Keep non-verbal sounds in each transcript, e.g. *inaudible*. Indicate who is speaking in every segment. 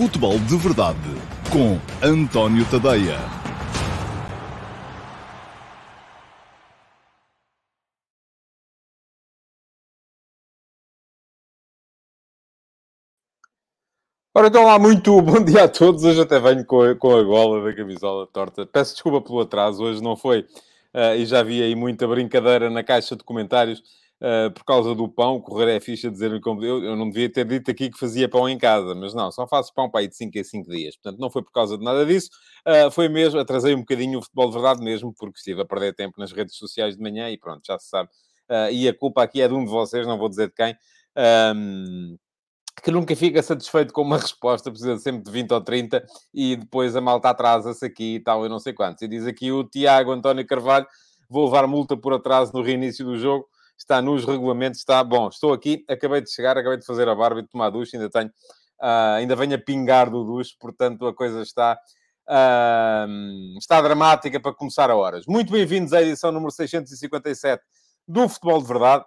Speaker 1: Futebol de Verdade com António Tadeia.
Speaker 2: Ora, então lá, muito bom dia a todos. Hoje até venho com a, com a gola da camisola torta. Peço desculpa pelo atraso, hoje não foi. Uh, e já vi aí muita brincadeira na caixa de comentários uh, por causa do pão. Correr é ficha dizer-me como eu, eu não devia ter dito aqui que fazia pão em casa, mas não, só faço pão para aí de 5 em 5 dias. Portanto, não foi por causa de nada disso. Uh, foi mesmo, atrasei um bocadinho o futebol de verdade mesmo, porque estive a perder tempo nas redes sociais de manhã e pronto, já se sabe. e a culpa aqui é de um de vocês, não vou dizer de quem. Um, que nunca fica satisfeito com uma resposta, precisa sempre de 20 ou 30, e depois a malta atrasa-se aqui e tal, eu não sei quantos. E diz aqui o Tiago António Carvalho, vou levar multa por atraso no reinício do jogo, está nos regulamentos, está bom. Estou aqui, acabei de chegar, acabei de fazer a barba e de tomar ducha, ainda tenho, uh, ainda venho a pingar do duche, portanto a coisa está, uh, está dramática para começar a horas. Muito bem-vindos à edição número 657 do Futebol de Verdade.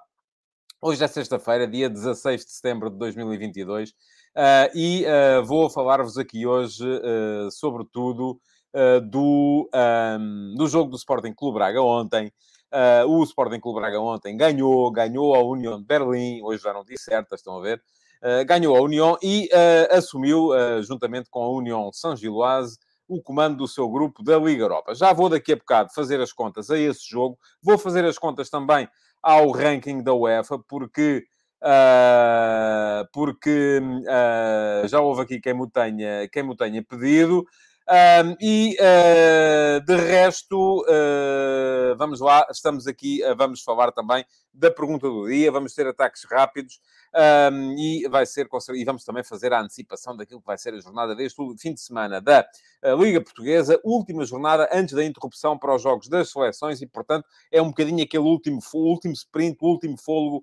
Speaker 2: Hoje é sexta-feira, dia 16 de setembro de 2022, uh, e uh, vou falar-vos aqui hoje, uh, sobretudo, do, um, do jogo do Sporting Clube Braga ontem. O Sporting Clube Braga ontem ganhou, ganhou a União de Berlim, hoje já não disse certo, estão a ver, ganhou a União e assumiu, juntamente com a União Saint-Gilloise, o comando do seu grupo da Liga Europa. Já vou daqui a bocado fazer as contas a esse jogo, vou fazer as contas também ao ranking da UEFA, porque, uh, porque uh, já houve aqui quem me tenha, quem me tenha pedido. Um, e uh, de resto, uh, vamos lá, estamos aqui, uh, vamos falar também da pergunta do dia, vamos ter ataques rápidos um, e vai ser e vamos também fazer a antecipação daquilo que vai ser a jornada deste fim de semana da Liga Portuguesa, última jornada antes da interrupção para os jogos das seleções e, portanto, é um bocadinho aquele último, último sprint, o último fôlego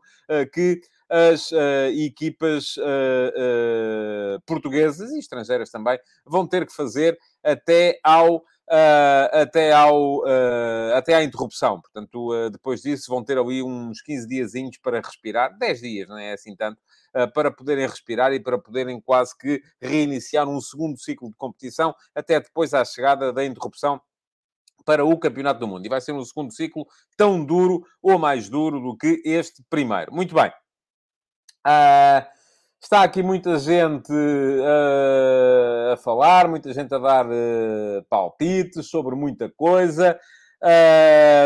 Speaker 2: que as uh, equipas uh, uh, portuguesas e estrangeiras também vão ter que fazer até ao. até, ao, até à interrupção. Portanto, depois disso vão ter ali uns 15 diazinhos para respirar, 10 dias, não é assim tanto, para poderem respirar e para poderem quase que reiniciar um segundo ciclo de competição, até depois à chegada da interrupção para o Campeonato do Mundo. E vai ser um segundo ciclo tão duro ou mais duro do que este primeiro. Muito bem. Uh, está aqui muita gente uh, a falar, muita gente a dar uh, palpites sobre muita coisa.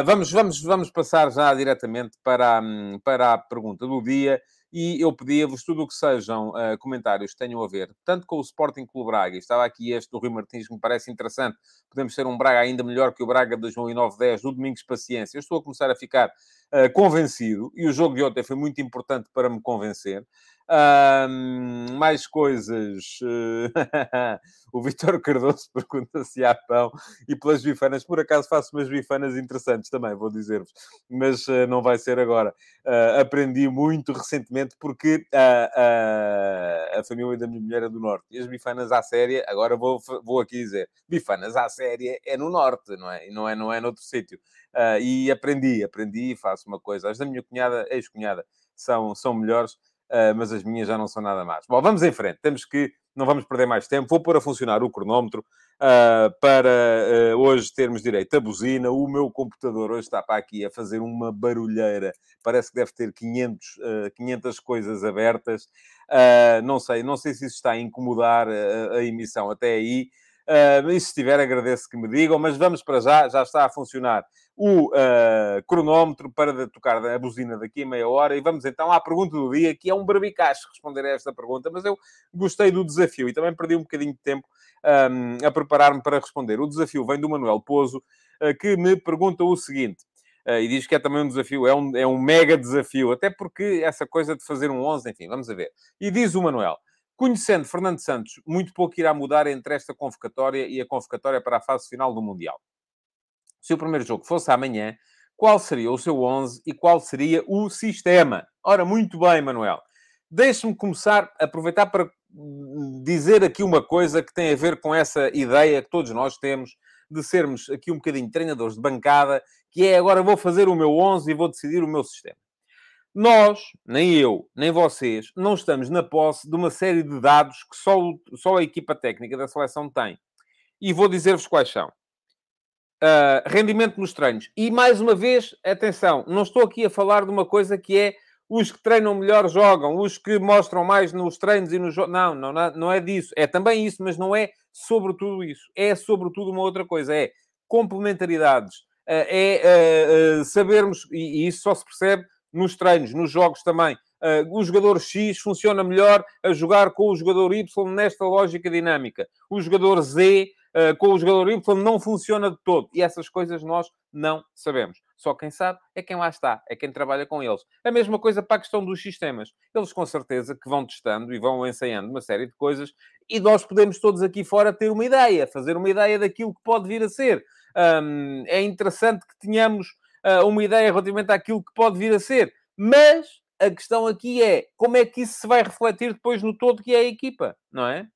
Speaker 2: vamos, vamos, vamos passar já diretamente para, para a pergunta do dia e eu pedia-vos tudo o que sejam uh, comentários que tenham a ver, tanto com o Sporting Clube Braga, estava aqui este do Rui Martins que me parece interessante, podemos ser um Braga ainda melhor que o Braga de 2009-10, do Domingos Paciência. Eu estou a começar a ficar uh, convencido, e o jogo de ontem foi muito importante para me convencer. Um, mais coisas. *laughs* o Vitor Cardoso pergunta se há pão e pelas bifanas. Por acaso faço umas bifanas interessantes também, vou dizer-vos, mas uh, não vai ser agora. Uh, aprendi muito recentemente porque a família da minha mulher é do Norte e as bifanas à séria, agora vou, vou aqui dizer, bifanas à séria é no Norte, não é? E não é, não é noutro sítio. Uh, e aprendi, aprendi e faço uma coisa. As da minha cunhada, ex-cunhada, são, são melhores uh, mas as minhas já não são nada más. Bom, vamos em frente. Temos que, não vamos perder mais tempo. Vou pôr a funcionar o cronómetro uh, para uh, hoje termos direito à buzina. O meu computador hoje está para aqui a fazer uma barulheira. Parece que deve ter 500, 500 coisas abertas. não sei, não sei se isso está a incomodar a emissão até aí. Uh, e se estiver, agradeço que me digam, mas vamos para já, já está a funcionar o uh, cronómetro para tocar a buzina daqui a meia hora. E vamos então à pergunta do dia, que é um barbicacho responder a esta pergunta, mas eu gostei do desafio e também perdi um bocadinho de tempo um, a preparar-me para responder. O desafio vem do Manuel Pozo, uh, que me pergunta o seguinte. Uh, e diz que é também um desafio, é um, é um mega desafio, até porque essa coisa de fazer um 11, enfim, vamos a ver. E diz o Manuel, conhecendo Fernando Santos, muito pouco irá mudar entre esta convocatória e a convocatória para a fase final do Mundial se o primeiro jogo fosse amanhã, qual seria o seu 11 e qual seria o sistema? Ora, muito bem, Manuel. Deixe-me começar a aproveitar para dizer aqui uma coisa que tem a ver com essa ideia que todos nós temos de sermos aqui um bocadinho treinadores de bancada, que é agora vou fazer o meu 11 e vou decidir o meu sistema. Nós, nem eu, nem vocês, não estamos na posse de uma série de dados que só, só a equipa técnica da seleção tem. E vou dizer-vos quais são. Uh, rendimento nos treinos. E, mais uma vez, atenção, não estou aqui a falar de uma coisa que é os que treinam melhor jogam, os que mostram mais nos treinos e nos jogos. Não, não, não é disso. É também isso, mas não é sobre tudo isso. É sobretudo uma outra coisa. É complementaridades. Uh, é uh, sabermos, e, e isso só se percebe nos treinos, nos jogos também. Uh, o jogador X funciona melhor a jogar com o jogador Y nesta lógica dinâmica. O jogador Z uh, com o jogador Y não funciona de todo. E essas coisas nós não sabemos. Só quem sabe é quem lá está, é quem trabalha com eles. A mesma coisa para a questão dos sistemas. Eles com certeza que vão testando e vão ensaiando uma série de coisas e nós podemos todos aqui fora ter uma ideia, fazer uma ideia daquilo que pode vir a ser. Um, é interessante que tenhamos uh, uma ideia relativamente àquilo que pode vir a ser. Mas a questão aqui é como é que isso se vai refletir depois no todo que é a equipa, não é?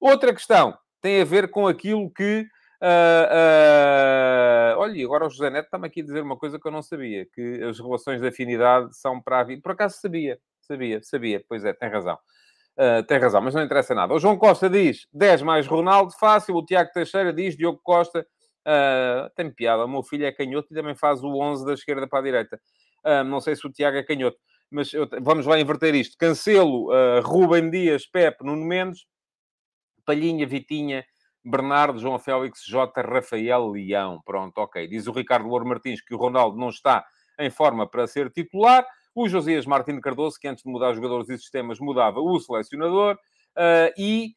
Speaker 2: Outra questão tem a ver com aquilo que. Uh, uh, olha, agora o José Neto está-me aqui a dizer uma coisa que eu não sabia: que as relações de afinidade são para a vida. Por acaso sabia, sabia, sabia. Pois é, tem razão. Uh, tem razão, mas não interessa nada. O João Costa diz 10 mais Ronaldo, fácil. O Tiago Teixeira diz Diogo Costa, Uh, tem piada. O meu filho é canhoto e também faz o 11 da esquerda para a direita. Uh, não sei se o Tiago é canhoto, mas eu, vamos lá inverter isto. Cancelo, uh, Rubem Dias, Pepe, Nuno Mendes, Palhinha, Vitinha, Bernardo, João Félix, J, Rafael, Leão. Pronto, ok. Diz o Ricardo Louro Martins que o Ronaldo não está em forma para ser titular. O Josias Martins Cardoso, que antes de mudar jogadores e sistemas, mudava o selecionador. Uh, e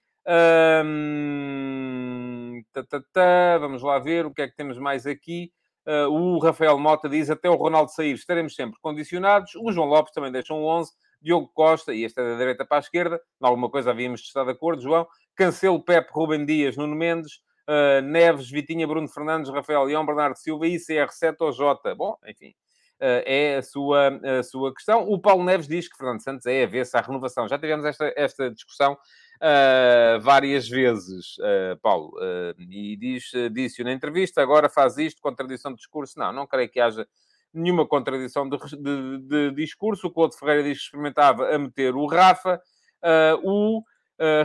Speaker 2: um, tá, tá, tá, vamos lá ver o que é que temos mais aqui. Uh, o Rafael Mota diz: até o Ronaldo sair, estaremos sempre condicionados. O João Lopes também deixa um 11. Diogo Costa, e este é da direita para a esquerda, em alguma coisa havíamos de estar de acordo, João. Cancelo, Pepe, Rubem Dias, Nuno Mendes, uh, Neves, Vitinha, Bruno Fernandes, Rafael Leão, Bernardo Silva, ICR7 ou J. Bom, enfim, uh, é a sua, a sua questão. O Paulo Neves diz que Fernando Santos é a se à renovação. Já tivemos esta, esta discussão uh, várias vezes, uh, Paulo, uh, e diz, disse-o na entrevista, agora faz isto, contradição de discurso. Não, não creio que haja nenhuma contradição de, de, de discurso. O Couto Ferreira diz que experimentava a meter o Rafa. o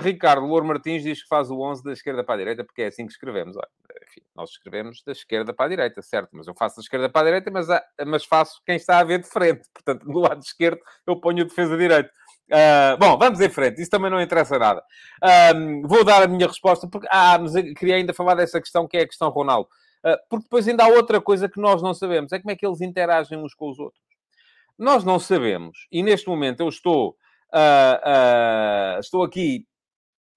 Speaker 2: Ricardo Louro Martins diz que faz o 11 da esquerda para a direita, porque é assim que escrevemos. Olha, enfim, nós escrevemos da esquerda para a direita, certo? Mas eu faço da esquerda para a direita, mas, mas faço quem está a ver de frente. *laughs* Portanto, do lado esquerdo eu ponho o defesa direito. Uh, bom, vamos em frente, isso também não interessa nada. Uh, vou dar a minha resposta, porque. Ah, mas queria ainda falar dessa questão que é a questão Ronaldo. Uh, porque depois ainda há outra coisa que nós não sabemos: é como é que eles interagem uns com os outros. Nós não sabemos, e neste momento eu estou, estou aqui,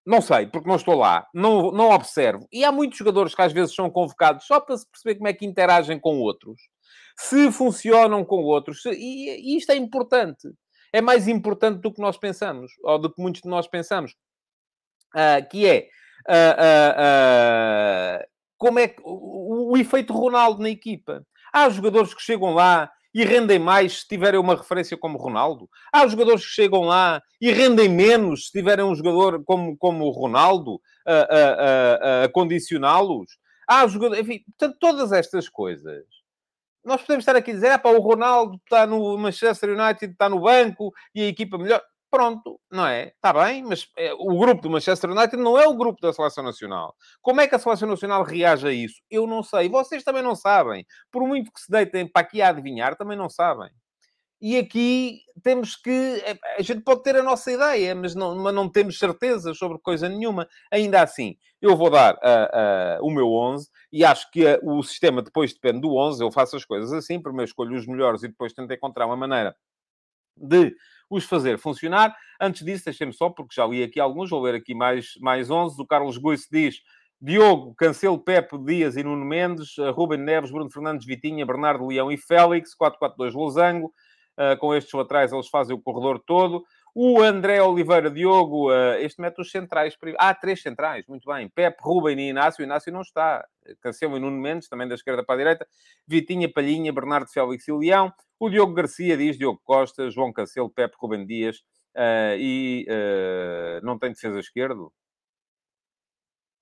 Speaker 2: não sei, porque não estou lá, não, não observo. E há muitos jogadores que às vezes são convocados só para se perceber como é que interagem com outros, se funcionam com outros, se, e, e isto é importante é mais importante do que nós pensamos, ou do que muitos de nós pensamos. Uh, que é uh, uh, como é que o, o, efeito Ronaldo na equipa. Há jogadores que chegam lá e rendem mais se tiverem uma referência como Ronaldo. Há jogadores que chegam lá e rendem menos se tiverem um jogador como, como o Ronaldo a condicioná-los. Há jogadores, enfim, portanto, todas estas coisas nós podemos estar aqui a dizer, o Ronaldo está no Manchester United, está no banco e a equipa melhor. Pronto, não é? Está bem, mas é, o grupo do Manchester United não é o grupo da Seleção Nacional. Como é que a Seleção Nacional reage a isso? Eu não sei. Vocês também não sabem. Por muito que se deitem para aqui a adivinhar, também não sabem. E aqui temos que. É, a gente pode ter a nossa ideia, mas não, mas não temos certeza sobre coisa nenhuma. Ainda assim, eu vou dar uh, uh, o meu 11 e acho que uh, o sistema depois depende do 11. Eu faço as coisas assim, primeiro escolho os melhores e depois tento encontrar uma maneira de os fazer funcionar. Antes disso, deixem-me só, porque já li aqui alguns, vou ler aqui mais, mais 11. O Carlos Guice diz. Diogo, Cancelo, Pepe, Dias e Nuno Mendes, Ruben Neves, Bruno Fernandes, Vitinha, Bernardo Leão e Félix, 4-4-2 Losango, com estes laterais, eles fazem o corredor todo. O André Oliveira Diogo, uh, este mete os centrais. Ah, três centrais, muito bem. Pepe, Ruben e Inácio. Inácio não está. Cancelo e Nuno Mendes, também da esquerda para a direita. Vitinha, Palhinha, Bernardo Félix e Leão. O Diogo Garcia diz Diogo Costa, João Cancelo, Pepe, Ruben Dias. Uh, e não tem defesa esquerdo.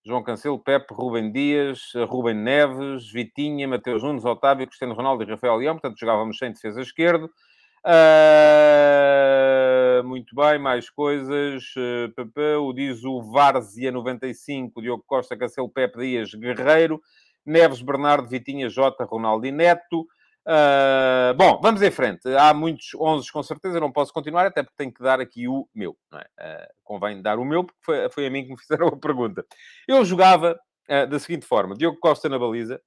Speaker 2: João Cancelo, Pepe, Rubem Dias, Rubem Neves, Vitinha, Mateus Nunes, Otávio, Cristiano Ronaldo e Rafael Leão. Portanto, jogávamos sem defesa esquerdo. Uh, muito bem, mais coisas. Uh, o diz o Várzea 95, Diogo Costa, Cacelo, Pepe Dias, Guerreiro, Neves, Bernardo, Vitinha, Jota, Ronaldo e Neto. Uh, bom, vamos em frente. Há muitos 11 com certeza, não posso continuar, até porque tenho que dar aqui o meu. É? convém dar o meu, porque foi, foi, a mim que me *laughs* fizeram a pergunta. Eu jogava da seguinte forma: Diogo Costa na baliza,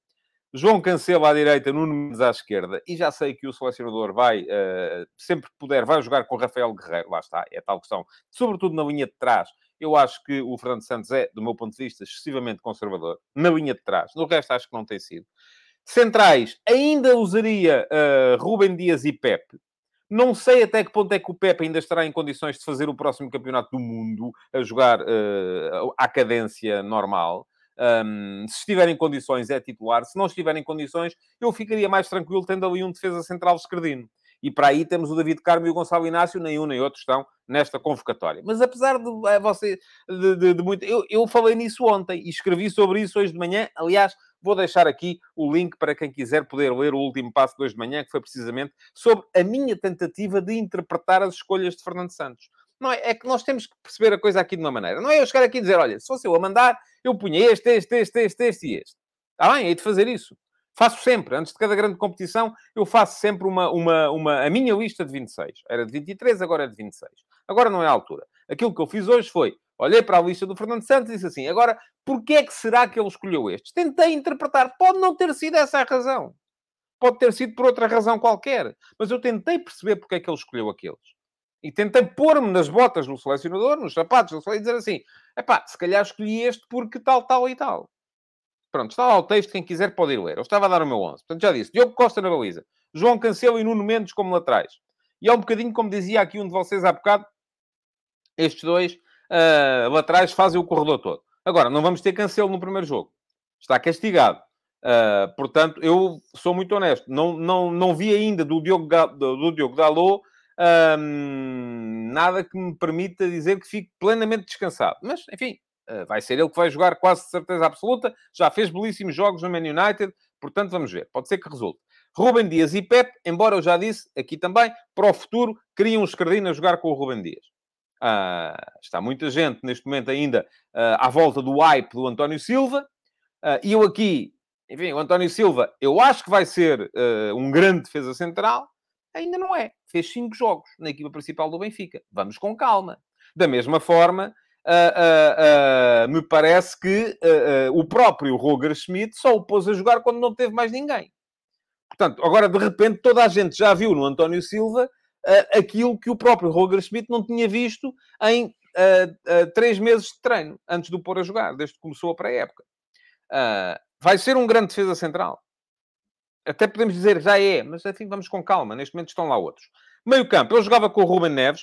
Speaker 2: João Cancelo à direita, Nuno Mendes à esquerda. E já sei que o selecionador vai, uh, sempre que puder, vai jogar com Rafael Guerreiro. Lá está, é tal questão. Sobretudo na linha de trás. Eu acho que o Fernando Santos é, do meu ponto de vista, excessivamente conservador. Na linha de trás. No resto, acho que não tem sido. Centrais, ainda usaria uh, Rubem Dias e Pepe. Não sei até que ponto é que o Pepe ainda estará em condições de fazer o próximo campeonato do mundo a jogar uh, à cadência normal. Um, se estiver em condições, é titular. Se não estiver em condições, eu ficaria mais tranquilo tendo ali um defesa central esquerdino. E para aí temos o David Carmo e o Gonçalo Inácio, nem um nem outro estão nesta convocatória. Mas apesar de é, você de, de, de, muito. Eu, eu falei nisso ontem e escrevi sobre isso hoje de manhã. Aliás, vou deixar aqui o link para quem quiser poder ler o último passo de hoje de manhã, que foi precisamente sobre a minha tentativa de interpretar as escolhas de Fernando Santos. Não é, é que nós temos que perceber a coisa aqui de uma maneira. Não é eu chegar aqui e dizer, olha, se fosse eu a mandar, eu punha este, este, este, este, este e este. Está bem, hei de fazer isso. Faço sempre, antes de cada grande competição, eu faço sempre uma, uma, uma, a minha lista de 26. Era de 23, agora é de 26. Agora não é a altura. Aquilo que eu fiz hoje foi, olhei para a lista do Fernando Santos e disse assim, agora, porquê é que será que ele escolheu estes? Tentei interpretar. Pode não ter sido essa a razão. Pode ter sido por outra razão qualquer. Mas eu tentei perceber porque é que ele escolheu aqueles. E tentei pôr-me nas botas do selecionador, nos sapatos do selecionador, e dizer assim: se calhar escolhi este porque tal, tal e tal. Pronto, está lá o texto, quem quiser pode ir ler. Eu estava a dar o meu 11. Portanto, já disse: Diogo Costa na baliza, João Cancelo e Nuno Mendes como laterais. E é um bocadinho como dizia aqui um de vocês há bocado, estes dois uh, laterais fazem o corredor todo. Agora, não vamos ter Cancelo no primeiro jogo. Está castigado. Uh, portanto, eu sou muito honesto. Não, não, não vi ainda do Diogo, do Diogo Dalot um, nada que me permita dizer que fique plenamente descansado. Mas, enfim, uh, vai ser ele que vai jogar quase de certeza absoluta. Já fez belíssimos jogos no Man United, portanto, vamos ver. Pode ser que resulte. Ruben Dias e Pep, embora eu já disse aqui também, para o futuro, queriam os Escardino a jogar com o Ruben Dias. Uh, está muita gente neste momento ainda uh, à volta do hype do António Silva. E eu aqui, enfim, o António Silva, eu acho que vai ser um grande defesa central Ainda não é. Fez cinco jogos na equipa principal do Benfica. Vamos com calma. Da mesma forma, uh, uh, uh, me parece que o próprio Roger Schmidt só o pôs a jogar quando não teve mais ninguém. Portanto, agora de repente toda a gente já viu no António Silva aquilo que o próprio Roger Schmidt não tinha visto em três meses de treino antes de o pôr a jogar, desde que começou a pré-época. vai ser um grande defesa central até podemos dizer já é, mas enfim, vamos com calma. Neste momento estão lá outros. Meio campo, eu jogava com o Ruben Neves.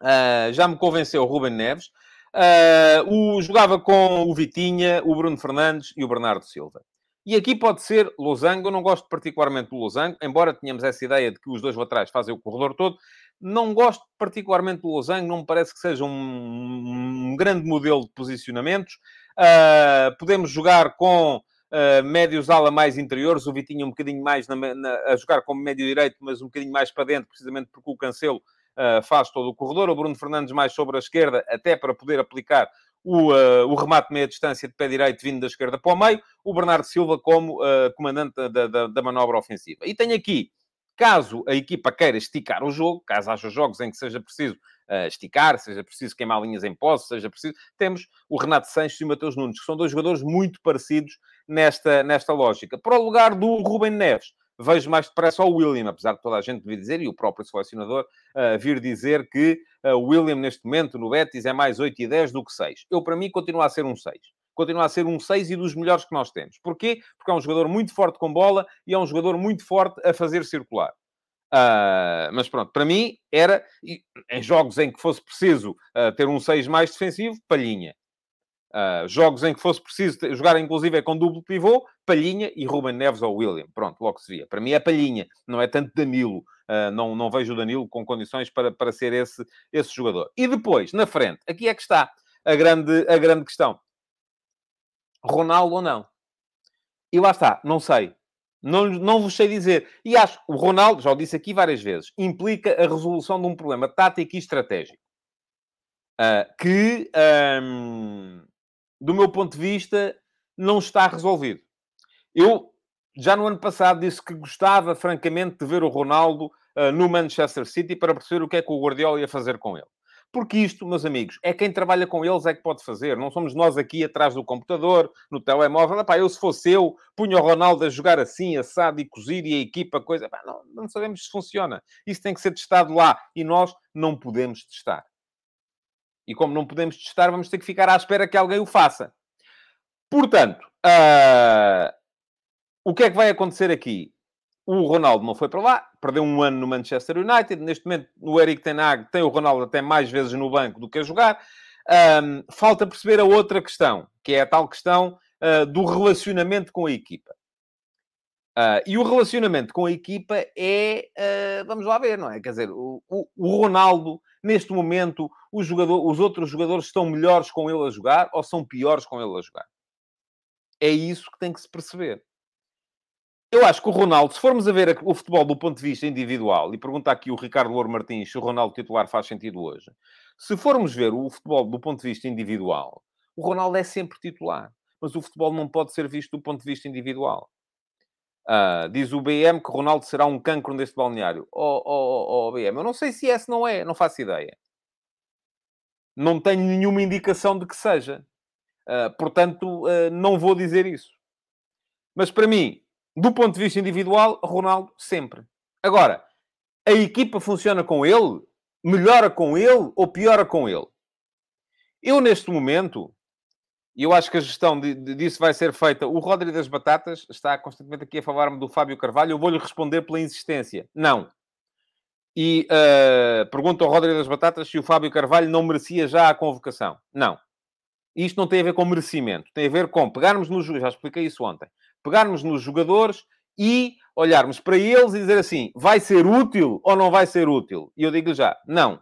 Speaker 2: Uh, já me convenceu o Ruben Neves. Uh, o, jogava com o Vitinha, o Bruno Fernandes e o Bernardo Silva. E aqui pode ser Losango. Eu não gosto particularmente do Losango, embora tenhamos essa ideia de que os dois laterais fazem o corredor todo. Não gosto particularmente do Losango, não me parece que seja um, um grande modelo de posicionamentos. Uh, podemos jogar com uh, médios ala mais interiores, o Vitinho um bocadinho mais na, na, a jogar como médio direito, mas um bocadinho mais para dentro, precisamente porque o Cancelo uh, faz todo o corredor, o Bruno Fernandes mais sobre a esquerda, até para poder aplicar o, uh, o remate meia distância de pé direito vindo da esquerda para o meio, o Bernardo Silva como comandante da, da, da, manobra ofensiva. E tenho aqui, caso a equipa queira esticar o jogo, caso haja jogos em que seja preciso uh, esticar, seja preciso queimar linhas em posse, seja preciso, temos o Renato Sanches e o Mateus Nunes, que são dois jogadores muito parecidos nesta, nesta lógica. Para o lugar do Ruben Neves, vejo mais depressa o William, apesar de toda a gente vir dizer, e o próprio selecionador uh, vir dizer que uh, o William, neste momento, no Betis, é mais 8 e 10 do que 6. Eu, para mim, continua a ser um 6. Continua a ser um 6 e dos melhores que nós temos. Porquê? Porque é um jogador muito forte com bola e é um jogador muito forte a fazer circular. Uh, mas pronto, para mim era, em jogos em que fosse preciso uh, ter um 6 mais defensivo, palhinha. Uh, jogos em que fosse preciso ter, jogar, inclusive, é com duplo pivô, Palhinha e Ruben Neves ou William. Pronto, logo se via. Para mim é Palhinha, não é tanto Danilo. Não, não vejo o Danilo com condições para, para ser esse, esse jogador. E depois, na frente, aqui é que está a grande, a grande questão. Ronaldo ou não? E lá está, não sei. Não, não vos sei dizer. E acho, o Ronaldo, já o disse aqui várias vezes, implica a resolução de um problema tático e estratégico. Uh, que, um, do meu ponto de vista, não está resolvido. Eu, já no ano passado, disse que gostava, francamente, de ver o Ronaldo uh, no Manchester City para perceber o que é que o Guardiola ia fazer com ele. Porque isto, meus amigos, é quem trabalha com eles é que pode fazer. Não somos nós aqui atrás do computador, no telemóvel. Epá, eu, se fosse eu, punha o Ronaldo a jogar assim, assado e cozir e a equipa, coisa. Epá, não, não sabemos se funciona. Isso tem que ser testado lá. E nós não podemos testar. E como não podemos testar, vamos ter que ficar à espera que alguém o faça. Portanto, uh... o que é que vai acontecer aqui? O Ronaldo não foi para lá, perdeu um ano no Manchester United. Neste momento, o Eric Ten Hag tem o Ronaldo até mais vezes no banco do que a jogar. Um, falta perceber a outra questão, que é a tal questão uh, do relacionamento com a equipa. Uh, e o relacionamento com a equipa é, uh, vamos lá ver, não é? Quer dizer, o, o, o Ronaldo, neste momento, jogador, os outros jogadores estão melhores com ele a jogar ou são piores com ele a jogar? É isso que tem que se perceber. Eu acho que o Ronaldo, se formos a ver o futebol do ponto de vista individual, e pergunta aqui o Ricardo Louro Martins se o Ronaldo titular faz sentido hoje. Se formos ver o futebol do ponto de vista individual, o Ronaldo é sempre titular. Mas o futebol não pode ser visto do ponto de vista individual. Uh, diz o BM que Ronaldo será um cancro neste balneário. Oh, oh, oh, oh, BM, eu não sei se esse não é, não faço ideia. Não tenho nenhuma indicação de que seja. Uh, portanto, uh, não vou dizer isso. Mas para mim, do ponto de vista individual, Ronaldo sempre. Agora, a equipa funciona com ele? Melhora com ele ou piora com ele? Eu, neste momento, e eu acho que a gestão de, de, disso vai ser feita. O Rodrigo das Batatas está constantemente aqui a falar-me do Fábio Carvalho. Eu vou-lhe responder pela insistência. Não. E uh, pergunto ao Rodrigo das Batatas se o Fábio Carvalho não merecia já a convocação. Não. Isto não tem a ver com merecimento. Tem a ver com pegarmos nos... Já expliquei isso ontem pegarmos nos jogadores e olharmos para eles e dizer assim: vai ser útil ou não vai ser útil? E eu digo-lhe já: não.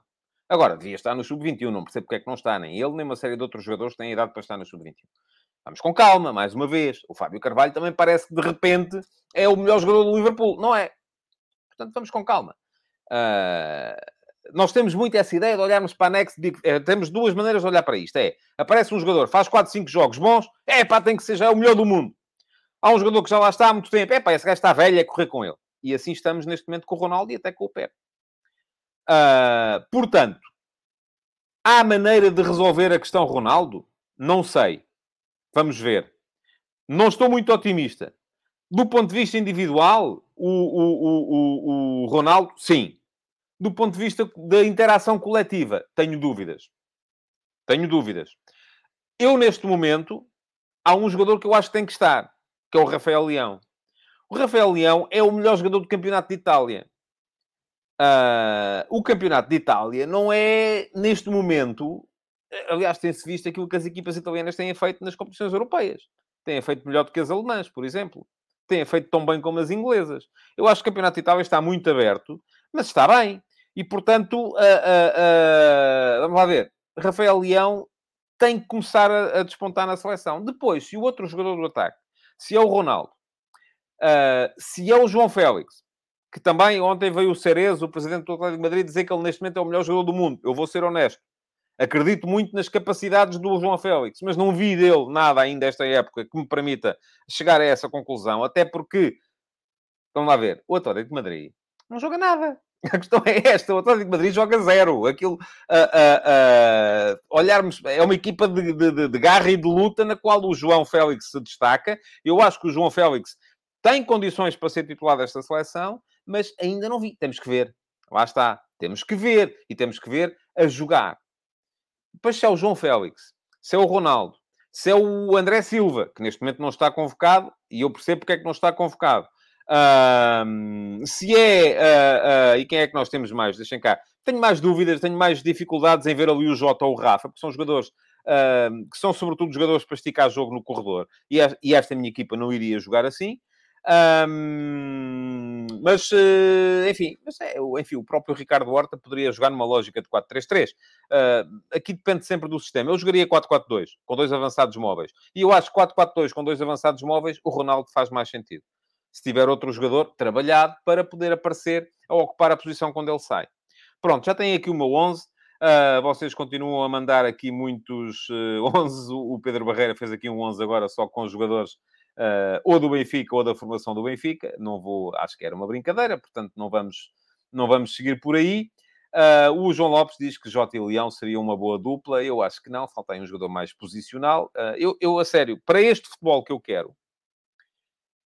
Speaker 2: Agora, devia estar no sub-21, não percebo porque é que não está, nem ele, nem uma série de outros jogadores têm idade para estar no sub-21. Vamos com calma, mais uma vez. O Fábio Carvalho também parece que de repente é o melhor jogador do Liverpool. Não é. Portanto, vamos com calma. Uh, nós temos muito essa ideia de olharmos para a Next. De, é, temos duas maneiras de olhar para isto. É, aparece um jogador, faz 4, 5 jogos bons, é pá, tem que ser já o melhor do mundo. Há um jogador que já lá está há muito tempo. É pá, esse gajo está velho, é correr com ele. E assim estamos neste momento com o Ronaldo e até com o Pepe. Uh, portanto, há maneira de resolver a questão Ronaldo? Não sei. Vamos ver. Não estou muito otimista. Do ponto de vista individual, o, o, o, o, Ronaldo, sim. Do ponto de vista da interação coletiva, tenho dúvidas. Tenho dúvidas. Eu, neste momento, há um jogador que eu acho que tem que estar que é o Rafael Leão. O Rafael Leão é o melhor jogador do Campeonato de Itália. Uh, o Campeonato de Itália não é, neste momento, aliás, tem-se visto aquilo que as equipas italianas têm feito nas competições europeias. Têm feito melhor do que as alemãs, por exemplo. Têm feito tão bem como as inglesas. Eu acho que o Campeonato de Itália está muito aberto, mas está bem. E, portanto, uh, uh, vamos lá ver. Rafael Leão tem que começar a, a despontar na seleção. Depois, se o outro jogador do ataque se é o Ronaldo, uh, se é o João Félix, que também ontem veio o Cerezo, o presidente do Atlético de Madrid, dizer que ele neste momento é o melhor jogador do mundo. Eu vou ser honesto. Acredito muito nas capacidades do João Félix, mas não vi dele nada ainda esta época que me permita chegar a essa conclusão. Até porque, vamos lá ver, o Atlético de Madrid não joga nada. *laughs* A questão é esta: o Atlético de Madrid joga zero. Aquilo, uh, uh, uh, olharmos, é uma equipa de, de, de, garra e de luta na qual o João Félix se destaca. Eu acho que o João Félix tem condições para ser titular desta seleção, mas ainda não vi. Temos que ver. Lá está. Temos que ver. E temos que ver a jogar. Depois, se é o João Félix, se é o Ronaldo, se é o André Silva, que neste momento não está convocado, e eu percebo porque é que não está convocado se é. Uh, uh, e quem é que nós temos mais? Deixem cá. Tenho mais dúvidas, tenho mais dificuldades em ver ali o Jota ou o Rafa, porque são jogadores que são, sobretudo, jogadores para esticar jogo no corredor. E, e esta minha equipa não iria jogar assim. Um, mas, uh, enfim, mas é, enfim, o próprio Ricardo Horta poderia jogar numa lógica de 4-3-3. Uh, aqui depende sempre do sistema. Eu jogaria 4-4-2, com dois avançados móveis. E eu acho que 4-4-2 com dois avançados móveis, o Ronaldo faz mais sentido. Se tiver outro jogador trabalhado para poder aparecer a ocupar a posição quando ele sai. Pronto, já tem aqui uma 11. Uh, vocês continuam a mandar aqui muitos uh, 11. O Pedro Barreira fez aqui um 11 agora só com jogadores uh, ou do Benfica ou da formação do Benfica. Não vou, acho que era uma brincadeira, portanto não vamos, não vamos seguir por aí. Uh, o João Lopes diz que Jota e Leão seria uma boa dupla. Eu acho que não, falta aí um jogador mais posicional. Uh, eu, eu, a sério, para este futebol que eu quero,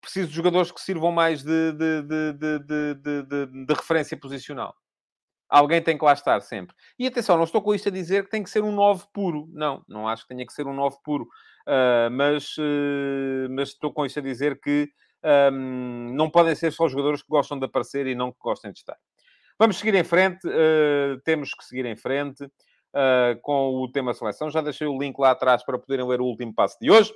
Speaker 2: preciso de jogadores que sirvam mais de, de, de, de, referência posicional. Alguém tem que lá estar sempre. E atenção, não estou com isto a dizer que tem que ser um 9 puro. Não, não acho que tenha que ser um 9 puro. Uh, mas, mas estou com isto a dizer que um, não podem ser só jogadores que gostam de aparecer e não que gostem de estar. Vamos seguir em frente, uh, temos que seguir em frente uh, com o tema seleção. Já deixei o link lá atrás para poderem ler o último passo de hoje.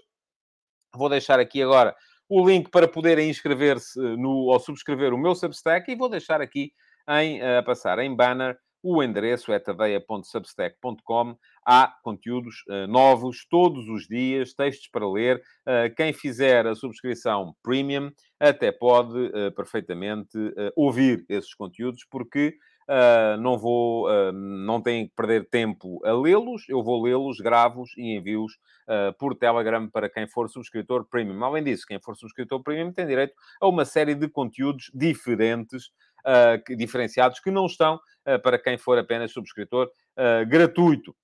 Speaker 2: Vou deixar aqui agora o link para poderem inscrever-se no, ou subscrever o meu Substack e vou deixar aqui em, uh, passar em banner o endereço é tadeia.substack.com. Há conteúdos uh, novos todos os dias, textos para ler. Uh, quem fizer a subscrição premium até pode uh, perfeitamente ouvir esses conteúdos, porque não vou, não tem que perder tempo a lê-los. Eu vou lê-los, gravo-os e envio-os por Telegram para quem for subscritor premium. Além disso, quem for subscritor premium tem direito a uma série de conteúdos diferentes uh, diferenciados que não estão uh, para quem for apenas subscritor uh, gratuito.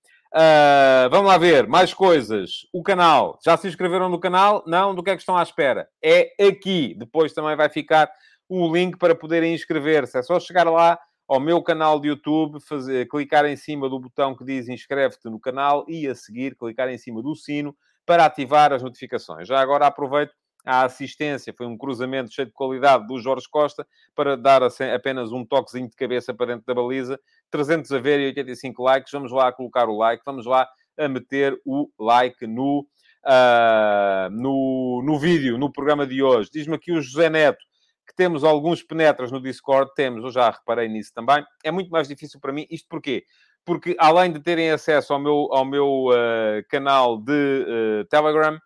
Speaker 2: vamos lá ver, mais coisas. O canal. Já se inscreveram no canal? Não? Do que é que estão à espera? É aqui. Depois também vai ficar o link para poderem inscrever-se. É só chegar lá ao meu canal de YouTube, fazer, clicar em cima do botão que diz inscreve-te no canal e a seguir clicar em cima do sino para ativar as notificações. Já agora aproveito a assistência foi um cruzamento cheio de qualidade do Jorge Costa para dar apenas um toquezinho de cabeça para dentro da baliza. 300 a ver e 85 likes. Vamos lá colocar o like, vamos lá a meter o like no, uh, no, no vídeo, no programa de hoje. Diz-me aqui o José Neto que temos alguns penetras no Discord, temos, eu já reparei nisso também. É muito mais difícil para mim. Isto porquê? Porque além de terem acesso ao meu, ao meu uh, canal de uh, Telegram,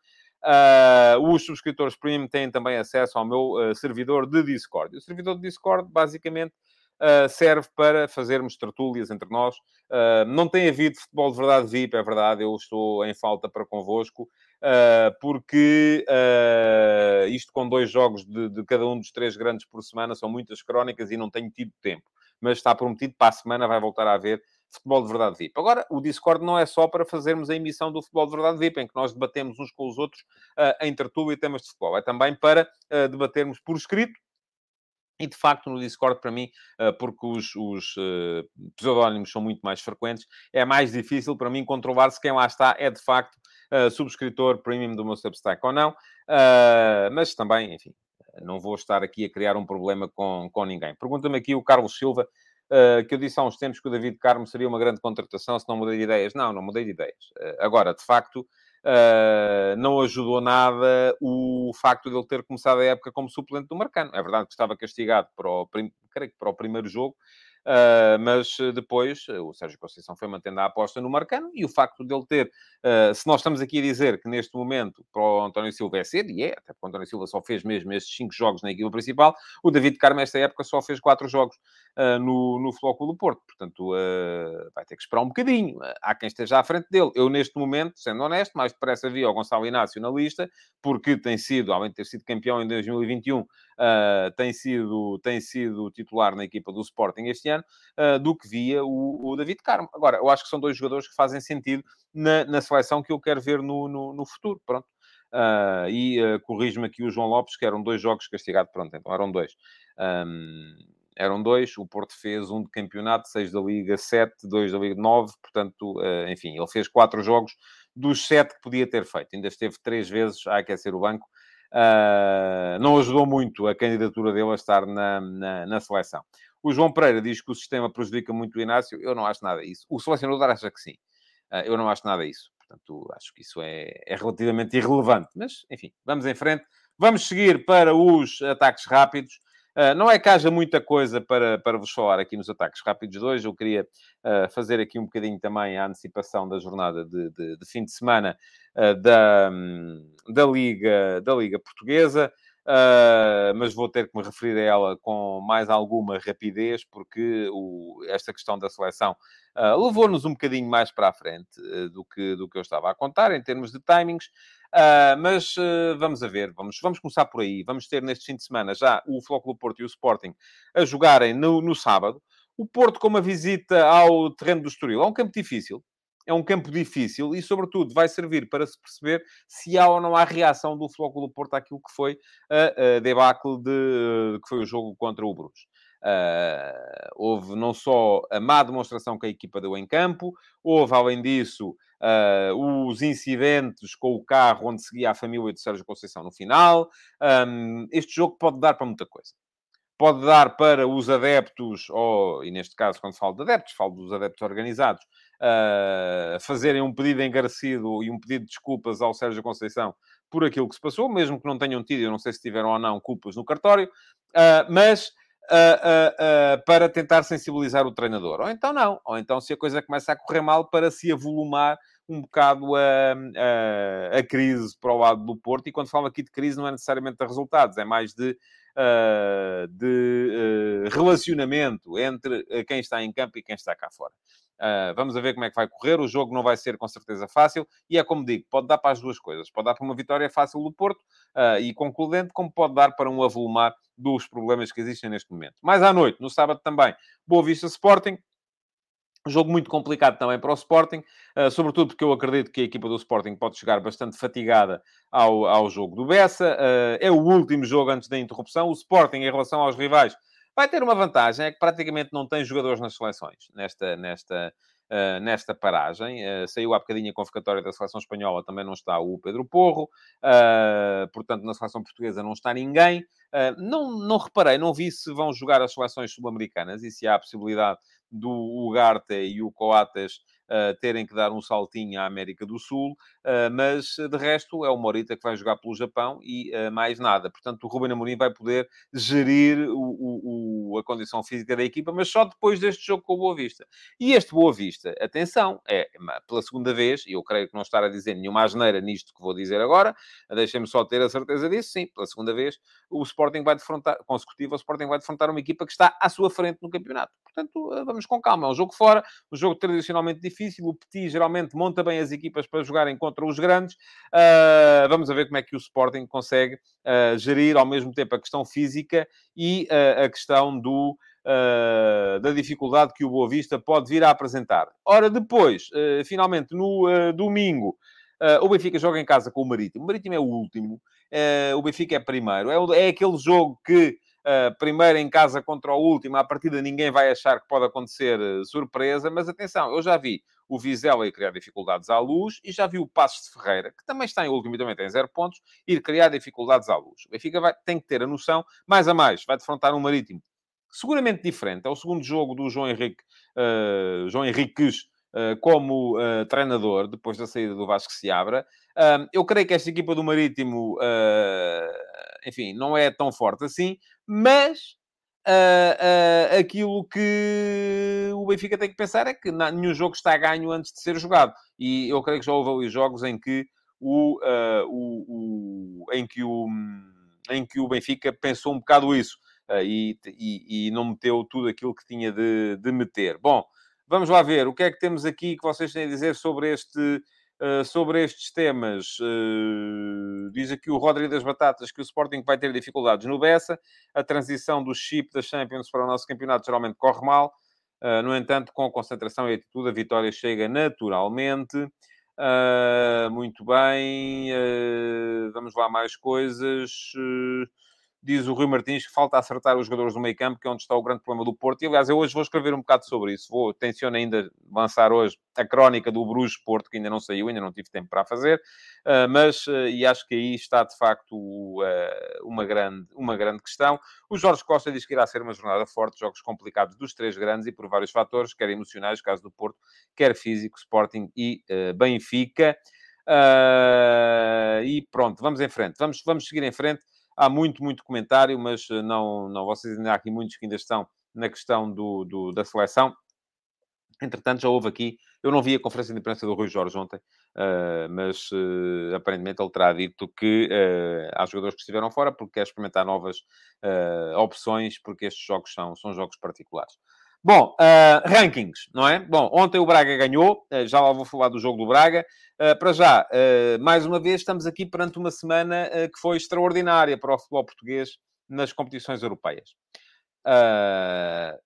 Speaker 2: Uh, os subscritores premium têm também acesso ao meu uh, servidor de Discord. O servidor de Discord, basicamente, uh, serve para fazermos tertúlias entre nós. não tem havido futebol de verdade VIP, é verdade, eu estou em falta para convosco, porque isto com dois jogos de, de cada um dos três grandes por semana são muitas crónicas e não tenho tido tempo. Mas está prometido, para a semana vai voltar a haver futebol de verdade VIP. Agora, o Discord não é só para fazermos a emissão do futebol de verdade VIP, em que nós debatemos uns com os outros uh, em tertúlia e temas de futebol. É também para uh, debatermos por escrito e de facto, no Discord, para mim, ah, porque os, os pseudónimos são muito mais frequentes, é mais difícil para mim controlar se quem lá está é de facto uh, subscritor premium do meu Substack ou não. Uh, mas também, enfim, não vou estar aqui a criar um problema com, com ninguém. Pergunta-me aqui o Carlos Silva uh, que eu disse há uns tempos que o David Carmo seria uma grande contratação se não mudei de ideias. Não, não mudei de ideias. Agora, de facto, Uh, não ajudou nada o facto de ele ter começado a época como suplente do Marcano. É verdade que estava castigado para o, que para o primeiro jogo, Uh, mas depois o Sérgio Conceição foi mantendo a aposta no Marcano e o facto dele ter, uh, se nós estamos aqui a dizer que neste momento para o António Silva é cedo, e é, até porque o António Silva só fez mesmo estes cinco jogos na equipa principal, o David Carmo esta época só fez quatro jogos uh, no, no Flóculo do Porto, portanto vai ter que esperar um bocadinho, há quem esteja à frente dele. Eu neste momento, sendo honesto, mais depressa vi o Gonçalo Inácio na lista, porque tem sido, além de ter sido campeão em 2021, tem, sido, tem sido titular na equipa do Sporting este ano, uh, do que via o, o, David Carmo. Agora, eu acho que são dois jogadores que fazem sentido na, na seleção que eu quero ver no, no, no futuro. Pronto. Uh, e uh, corrijo-me aqui o João Lopes, que eram dois jogos castigados. Pronto, então eram dois. Um, eram dois. O Porto fez um de campeonato, seis da Liga, sete, dois da Liga, nove. Portanto, uh, enfim, ele fez quatro jogos dos sete que podia ter feito. Ainda esteve três vezes a aquecer o banco. Uh, não ajudou muito a candidatura dele a estar na, na, na, seleção. O João Pereira diz que o sistema prejudica muito o Inácio. Eu não acho nada disso. O selecionador acha que sim. Uh, eu não acho nada disso. Portanto, acho que isso é, é relativamente irrelevante. Mas, enfim, vamos em frente. Vamos seguir para os ataques rápidos. Uh, não é que haja muita coisa para, para vos falar aqui nos ataques rápidos de hoje. Eu queria uh, fazer aqui um bocadinho também a antecipação da jornada de, de, de fim de semana uh, da, da, Liga, da Liga Portuguesa. Uh, mas vou ter que me referir a ela com mais alguma rapidez, porque o, esta questão da seleção uh, levou-nos um bocadinho mais para a frente uh, do, que, do que eu estava a contar, em termos de timings. Mas vamos a ver, vamos, vamos começar por aí. Vamos ter neste fim de semana já o Flóculo Porto e o Sporting a jogarem no, no sábado. O Porto com uma visita ao terreno do Estoril. É um campo difícil, é um campo difícil e, sobretudo, vai servir para se perceber se há ou não há reação do Flóculo Porto àquilo que foi a, a debacle de, que foi o jogo contra o Bruges. Uh, houve não só a má demonstração que a equipa deu em campo, houve, além disso, uh, os incidentes com o carro onde seguia a família de Sérgio Conceição no final. Um, este jogo pode dar para muita coisa pode dar para os adeptos, ou, e neste caso, quando falo de adeptos, falo dos adeptos organizados, uh, fazerem um pedido encarecido e um pedido de desculpas ao Sérgio Conceição por aquilo que se passou, mesmo que não tenham tido, eu não sei se tiveram ou não culpas no cartório, uh, mas uh, para tentar sensibilizar o treinador. Ou então não, ou então se a coisa começa a correr mal, para se avolumar um bocado a, a, a, crise para o lado do Porto. E quando falo aqui de crise, não é necessariamente de resultados, é mais de uh, de uh, relacionamento entre eh, quem está em campo e quem está cá fora. Uh, vamos ver como é que vai correr. O jogo não vai ser com certeza fácil e é como digo, pode dar para as duas coisas. Pode dar para uma vitória fácil do Porto uh, e concludente, como pode dar para um avolumar dos problemas que existem neste momento. Mais à noite, no sábado também, Boa Vista Sporting. Jogo muito complicado também para o Sporting, uh, sobretudo porque eu acredito que a equipa do Sporting pode chegar bastante fatigada ao, ao jogo do Bessa. Uh, é o último jogo antes da interrupção. O Sporting, em relação aos rivais, vai ter uma vantagem, é que praticamente não tem jogadores nas seleções nesta, nesta, uh, nesta paragem. saiu há bocadinho a convocatória da seleção espanhola, também não está o Pedro Porro. portanto, na seleção portuguesa não está ninguém. não, não reparei, não vi se vão jogar as seleções sul-americanas e se há a possibilidade do Ugarte e o Coates terem que dar um saltinho à América do Sul, uh, mas de resto é o Morita que vai jogar pelo Japão e mais nada. Portanto, o Ruben Amorim vai poder gerir o, o, a condição física da equipa, mas só depois deste jogo com o Boa Vista. E este Boa Vista, atenção, é pela segunda vez, e eu creio que não estar a dizer nenhuma asneira nisto que vou dizer agora, deixem-me só ter a certeza disso, sim, pela segunda vez, o Sporting vai defrontar, consecutivo, o Sporting vai defrontar uma equipa que está à sua frente no campeonato. Portanto, vamos com calma. É um jogo fora, um jogo tradicionalmente difícil. O Petit geralmente monta bem as equipas para jogarem contra os grandes. Uh, vamos ver como é que o Sporting consegue uh, gerir ao mesmo tempo a questão física e uh, a questão do, da dificuldade que o Boa Vista pode vir a apresentar. Ora, depois, finalmente, no domingo, o Benfica joga em casa com o Marítimo. O Marítimo é o último. o Benfica é primeiro. É, é aquele jogo que Uh, primeiro em casa contra o último, à partida ninguém vai achar que pode acontecer uh, surpresa, mas atenção, eu já vi o Vizela ir criar dificuldades à luz e já vi o Passos de Ferreira, que também está em último e também tem zero pontos, ir criar dificuldades à luz. O Benfica vai, tem que ter a noção, mais a mais, vai defrontar um Marítimo seguramente diferente. É o segundo jogo do João Henrique, uh, João como treinador, depois da saída do Vasco Seabra. eu creio que esta equipa do Marítimo, enfim, não é tão forte assim, mas uh, uh, aquilo que o Benfica tem que pensar é que nenhum jogo está ganho antes de ser jogado. E eu creio que já houve ali jogos em que o, uh, o, o, em que o, em que o Benfica pensou um bocado isso e, e, e, não meteu tudo aquilo que tinha de, de meter. Bom, vamos lá ver o que é que temos aqui que vocês têm a dizer sobre este eh, sobre estes temas, uh, diz aqui o Rodrigo das Batatas que o Sporting vai ter dificuldades no Bessa. A transição do chip da Champions para o nosso campeonato geralmente corre mal. Uh, no entanto, com concentração e atitude, a vitória chega naturalmente. muito bem. vamos lá mais coisas. Diz o Rui Martins que falta acertar os jogadores do meio campo, que é onde está o grande problema do Porto. E, aliás, eu hoje vou escrever um bocado sobre isso. Vou, tenciono ainda lançar hoje a crónica do Bruges Porto, que ainda não saiu, ainda não tive tempo para fazer. Uh, mas, uh, e acho que aí está, de facto, uh, uma, grande, uma grande questão. O Jorge Costa diz que irá ser uma jornada forte, jogos complicados dos três grandes e por vários fatores, quer emocionais, caso do Porto, quer físico, Sporting e Benfica. e pronto, vamos em frente. Vamos, vamos seguir em frente há muito, muito comentário, mas eh, não, não vocês ainda há aqui muitos que ainda estão na questão do, do da seleção. Entretanto, já houve aqui Eu não vi a conferência de imprensa do Rui Jorge ontem, uh, mas uh, aparentemente ele terá dito que uh, há jogadores que estiveram fora porque quer experimentar novas opções, porque estes jogos são, são jogos particulares. Bom, uh, rankings, não é? Bom, ontem o Braga ganhou, uh, já lá vou falar do jogo do Braga. Uh, para já, mais uma vez, estamos aqui perante uma semana que foi extraordinária para o futebol português nas competições europeias.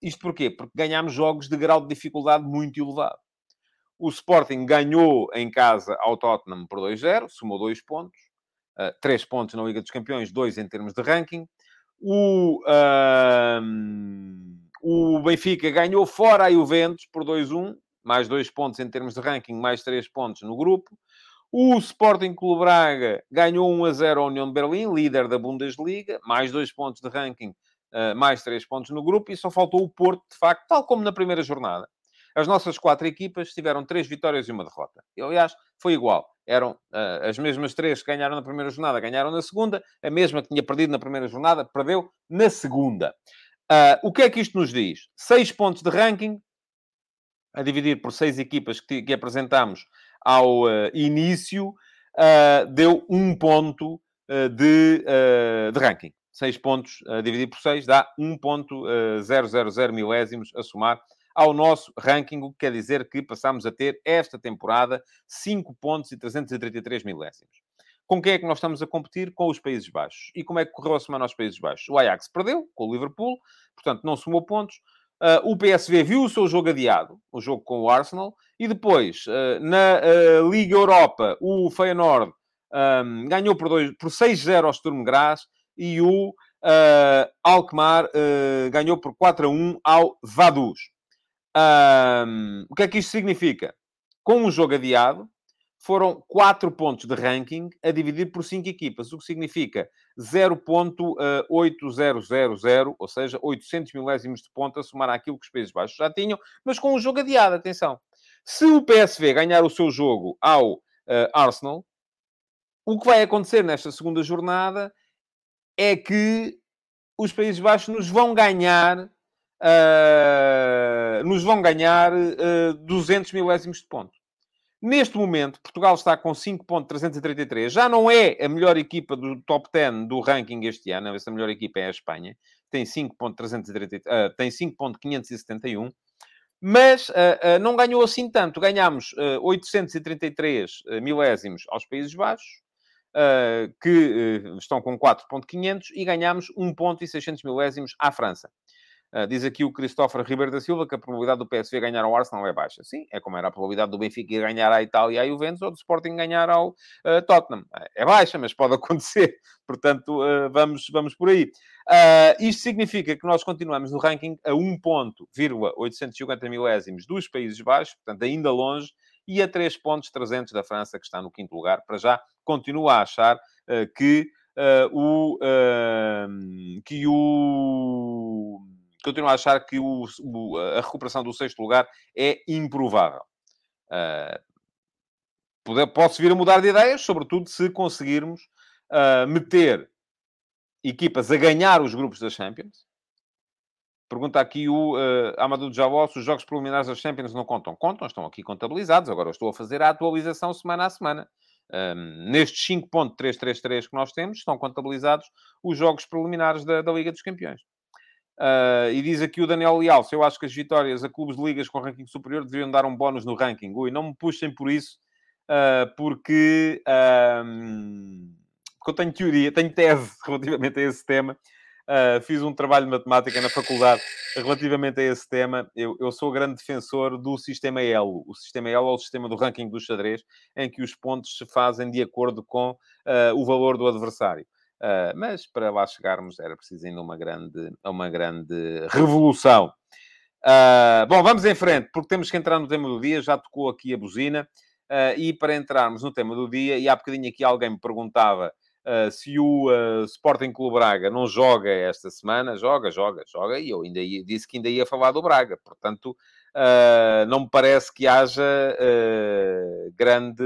Speaker 2: isto porquê? Porque ganhámos jogos de grau de dificuldade muito elevado. O Sporting ganhou em casa ao Tottenham por 2-0, somou 2 pontos. 3 pontos na Liga dos Campeões, 2 em termos de ranking. O... O Benfica ganhou fora a Juventus por 2-1, mais 2 pontos em termos de ranking, mais 3 pontos no grupo. O Sporting Clube Braga ganhou 1 a 0 à União de Berlim, líder da Bundesliga, mais 2 pontos de ranking, eh, mais 3 pontos no grupo, e só faltou o Porto, de facto, tal como na primeira jornada. As nossas quatro equipas tiveram três vitórias e uma derrota. E, aliás, foi igual. Eram uh, as mesmas três que ganharam na primeira jornada, ganharam na segunda. A mesma que tinha perdido na primeira jornada, perdeu na segunda. Uh, o que é que isto nos diz? Seis pontos de ranking, a dividir por seis equipas que, que apresentámos ao uh, início, uh, deu um ponto de, de, ranking. Seis pontos a dividir por seis dá 1.000 milésimos a somar ao nosso ranking, o que quer dizer que passamos a ter esta temporada 5 pontos e 333 milésimos. Com quem é que nós estamos a competir? Com os Países Baixos. E como é que correu a semana aos Países Baixos? O Ajax perdeu com o Liverpool, portanto não somou pontos. Uh, o PSV viu o seu jogo adiado, o jogo com o Arsenal, e depois, uh, na uh, Liga Europa, o Feyenoord um, ganhou por, por 6-0 ao Sturm Graz e o Alkmaar ganhou por 4-1 ao Vaduz. Um, o que é que isto significa? Com um jogo adiado, foram 4 pontos de ranking a dividir por 5 equipas, o que significa 0.8000, eh, ou seja, 800 milésimos de ponto a somar àquilo que os Países Baixos já tinham, mas com um jogo adiado, atenção. Se o PSV ganhar o seu jogo ao uh, Arsenal, o que vai acontecer nesta segunda jornada é que os Países Baixos nos vão ganhar uh, nos vão ganhar uh, 200 milésimos de ponto. Neste momento, Portugal está com 5.333. Já não é a melhor equipa do top 10 do ranking este ano. Essa melhor equipa é a Espanha. Tem 5.333, uh, tem 5.571. Mas uh, uh, não ganhou assim tanto. Ganhámos uh, 833 milésimos aos Países Baixos, que estão com 4.500, e ganhámos 1.600 milésimos à França. Uh, diz aqui o Christopher Ribeiro da Silva que a probabilidade do PSV ganhar ao Arsenal é baixa. Sim, é como era a probabilidade do Benfica ganhar à Itália e à Juventus ou do Sporting ganhar ao uh, Tottenham. É baixa, mas pode *laughs* acontecer. Portanto, uh, vamos, vamos por aí. isto significa que nós continuamos no ranking a 1.850 milésimos dos Países Baixos, portanto, ainda longe, e a 3 pontos 300 da França, que está no quinto lugar. Para já, continua a achar que, o, que o continuo a achar que o, o, a recuperação do sexto lugar é improvável. Uh, posso vir a mudar de ideias, sobretudo se conseguirmos uh, meter equipas a ganhar os grupos da Champions. Pergunta aqui o uh, Amadou Javó se os jogos preliminares das Champions não contam. Contam, estão aqui contabilizados. Agora estou a fazer a atualização semana a semana. Um, nestes 5.333 que nós temos, estão contabilizados os jogos preliminares da, da Liga dos Campeões. Uh, e diz aqui o Daniel Leal: se eu acho que as vitórias a clubes de ligas com ranking superior deveriam dar um bónus no ranking. Ui, não me puxem por isso, uh, porque, porque eu tenho teoria, tenho tese *laughs* relativamente a esse tema. Uh, fiz um trabalho de matemática na faculdade relativamente a esse tema. Eu, eu sou grande defensor do sistema Elo. O sistema Elo é o sistema do ranking do xadrez, em que os pontos se fazem de acordo com o valor do adversário. Uh, mas para lá chegarmos era preciso ainda uma grande, uma grande revolução. Uh, bom, vamos em frente, porque temos que entrar no tema do dia. Já tocou aqui a buzina. Uh, e para entrarmos no tema do dia, e há bocadinho aqui alguém me perguntava se o Sporting Clube Braga não joga esta semana, joga, joga, joga, e eu ainda ia, disse que ainda ia falar do Braga, portanto, uh, não me parece que haja grande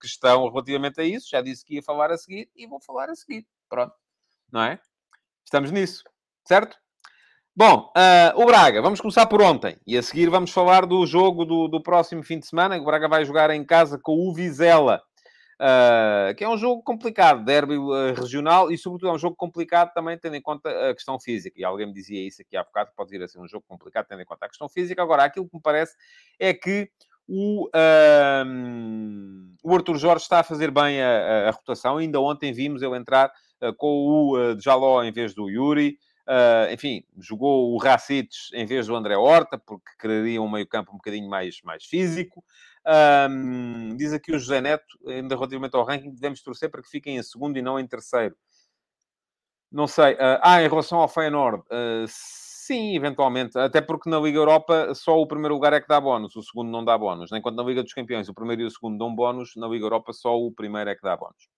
Speaker 2: questão relativamente a isso, já disse que ia falar a seguir, e vou falar a seguir, pronto, não é? Estamos nisso, certo? Bom, uh, o Braga, vamos começar por ontem. E a seguir vamos falar do jogo do, do próximo fim de semana. O Braga vai jogar em casa com o Vizela. Uh, que é um jogo complicado, derby uh, regional, e sobretudo é um jogo complicado também tendo em conta a questão física. E alguém me dizia isso aqui há bocado, que pode vir a ser um jogo complicado tendo em conta a questão física. Agora, aquilo que me parece é que o, uh, o Arthur Jorge está a fazer bem a, a, a rotação. Ainda ontem vimos ele entrar com o Jaló em vez do Yuri. Enfim, jogou o Racites em vez do André Horta, porque quereria um meio-campo um bocadinho mais, mais físico. Um, diz aqui o José Neto, ainda relativamente ao ranking, devemos torcer para que fiquem em segundo e não em terceiro. Não sei. Uh, ah, em relação ao Feyenoord, uh, sim, eventualmente. Até porque na Liga Europa só o primeiro lugar é que dá bónus, o segundo não dá bónus. Enquanto na Liga dos Campeões o primeiro e o segundo dão bónus, na Liga Europa só o primeiro é que dá bónus.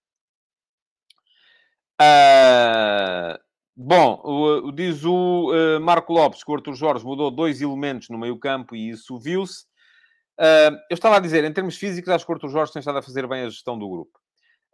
Speaker 2: Uh, Bom, diz o Marco Lopes que o Arthur Jorge mudou dois elementos no meio campo e isso viu-se. Uh, eu estava a dizer, em termos físicos, acho que o Arthur Jorge tem estado a fazer bem a gestão do grupo.